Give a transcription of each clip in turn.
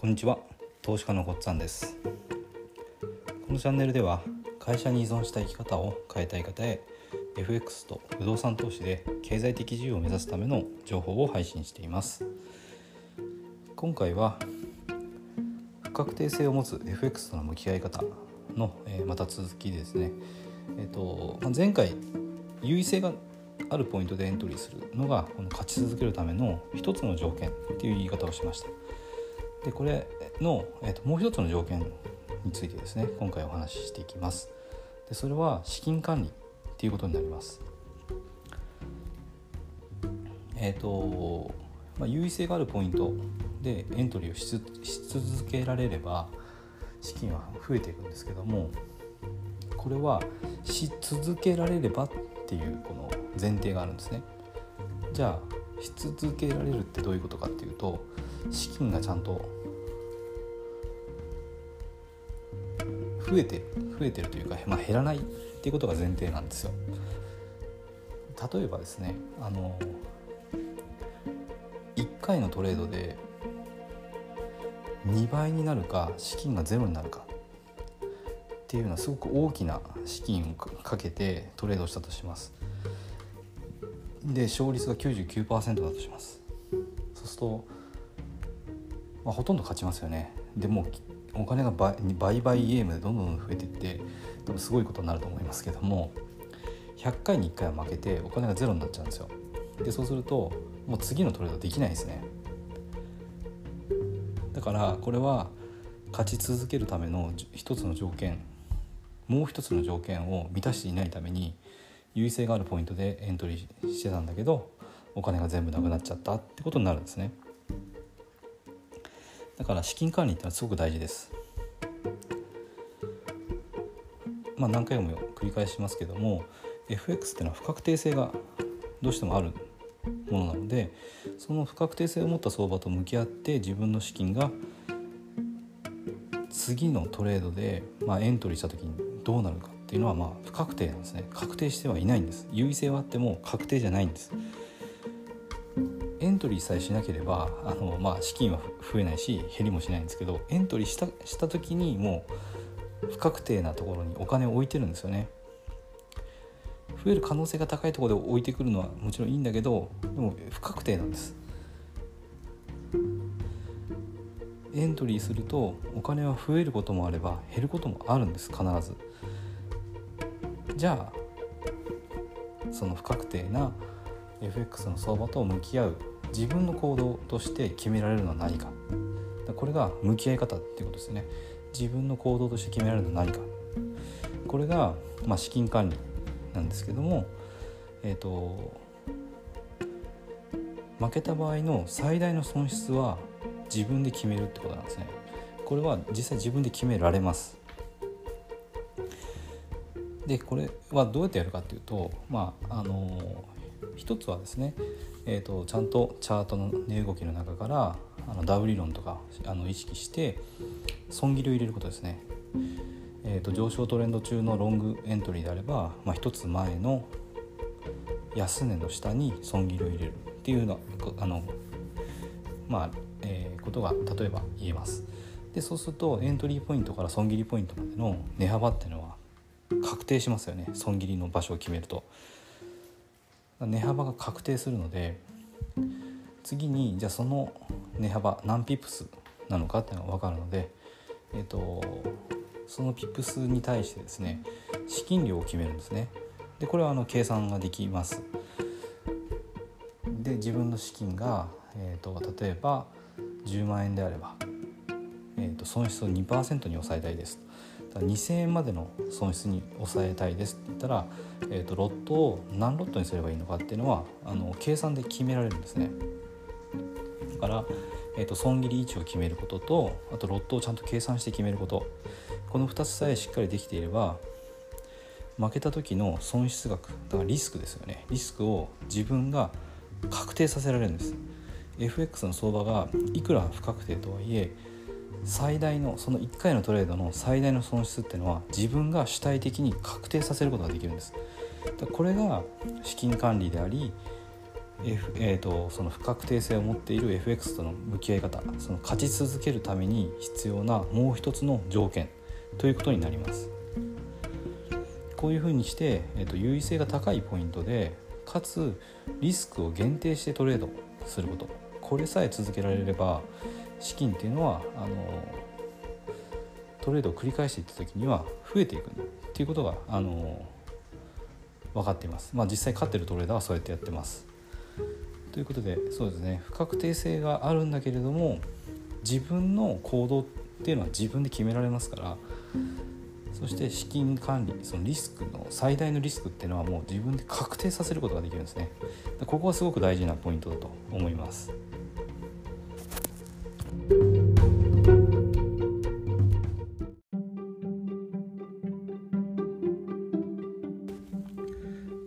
こんにちは。投資家のこっつぁんです。このチャンネルでは会社に依存した生き方を変えたい方へ FX と不動産投資で経済的自由を目指すための情報を配信しています。今回は不確定性を持つ FX との向き合い方の、えまた続きですね。えっ、と前回優位性があるポイントでエントリーするのがこの勝ち続けるための一つの条件っていう言い方をしました。でこれの、えー、ともう一つの条件についてですね今回お話ししていきます。でそれは資金管理っていうことになります。えっ、ー、と、まあ、優位性があるポイントでエントリーをし続けられれば資金は増えていくんですけどもこれはし続けられればっていうこの前提があるんですね。じゃあし続けられるってどういうことかっていうと資金がちゃんと増えて増えてるというか、まあ、減らないっていうことが前提なんですよ。例えばですねあの1回のトレードで2倍になるか資金がゼロになるかっていうのはすごく大きな資金をかけてトレードしたとします。で勝率が99%だとします。そうすると、まあ、ほとんど勝ちますよね。でもお金が倍倍ゲームでどんどん増えていって多分すごいことになると思いますけども100回に1回は負けてお金がゼロになっちゃうんですよ。でそうするともう次のトレードできないですね。だからこれは勝ち続けるための一つの条件もう一つの条件を満たしていないために優位性があるポイントでエントリーしてたんだけどお金が全部なくなっちゃったってことになるんですね。だから資金管理ってのはすごく大事です。まあ何回も繰り返しますけども FX っていうのは不確定性がどうしてもあるものなのでその不確定性を持った相場と向き合って自分の資金が次のトレードで、まあ、エントリーした時にどうなるかっていうのはまあ不確定なんですね。確定してはいないんです。優位性はあっても確定じゃないんです。エントリーさえしなければあの、まあ、資金は増えないし減りもしないんですけどエントリーしたした時にもう不確定なところにお金を置いてるんですよね。増える可能性が高いところで置いてくるのはもちろんいいんだけどでも不確定なんです。エントリーするとお金は増えることもあれば減ることもあるんです必ず。じゃあその不確定な FX の相場と向き合う自分の行動として決められるのは何か。これが向き合い方っていうことですね。自分の行動として決められるのは何か。これが、まあ、資金管理なんですけどもえっ、ー、と負けた場合の最大の損失は自分で決めるってことなんですね。これは実際自分で決められます。でこれはどうやってやるかっていうとまああの一つはですね、えーと、ちゃんとチャートの値動きの中からあのダウ理論とかあの意識して損切りを入れることですね、えーと、上昇トレンド中のロングエントリーであれば、まあ、一つ前の安値の下に損切りを入れるっていうのあのまあ、えー、ことが例えば言えます。でそうするとエントリーポイントから損切りポイントまでの値幅っていうのは確定しますよね。損切りの場所を決めると。値幅が確定するので次にじゃあその値幅何ピップスなのかっていうのが分かるので、えーと、そのピップスに対してですね資金量を決めるんですね。でこれはあの計算ができます。で自分の資金が、えーと、例えば10万円であれば、えーと損失を2%に抑えたいです2000円までの損失に抑えたいですって言ったら、えーと、ロットを何ロットにすればいいのかっていうのはあの計算で決められるんですね。だから、えーと、損切り位置を決めることとあとロットをちゃんと計算して決めること。この2つさえしっかりできていれば負けた時の損失額だからリスクですよね。リスクを自分が確定させられるんです。FX の相場がいくら不確定とはいえ最大のその1回のトレードの最大の損失っていうのは自分が主体的に確定させることができるんです。これが資金管理であり F えーと、その不確定性を持っている FX との向き合い方その勝ち続けるために必要なもう一つの条件ということになります。こういうふうにして、えーと、優位性が高いポイントでかつリスクを限定してトレードすること。これさえ続けられれば資金っていうのはあのトレードを繰り返していった時には増えていくっていうことがあの分かっています。まあ、実際勝ってるトレーダーはそうやってやってます。ということでそうですね不確定性があるんだけれども自分の行動っていうのは自分で決められますからそして資金管理そのリスクの最大のリスクっていうのはもう自分で確定させることができるんですねここはすごく大事なポイントだと思います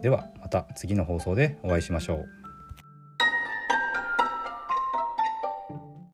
ではまた次の放送でお会いしましょう。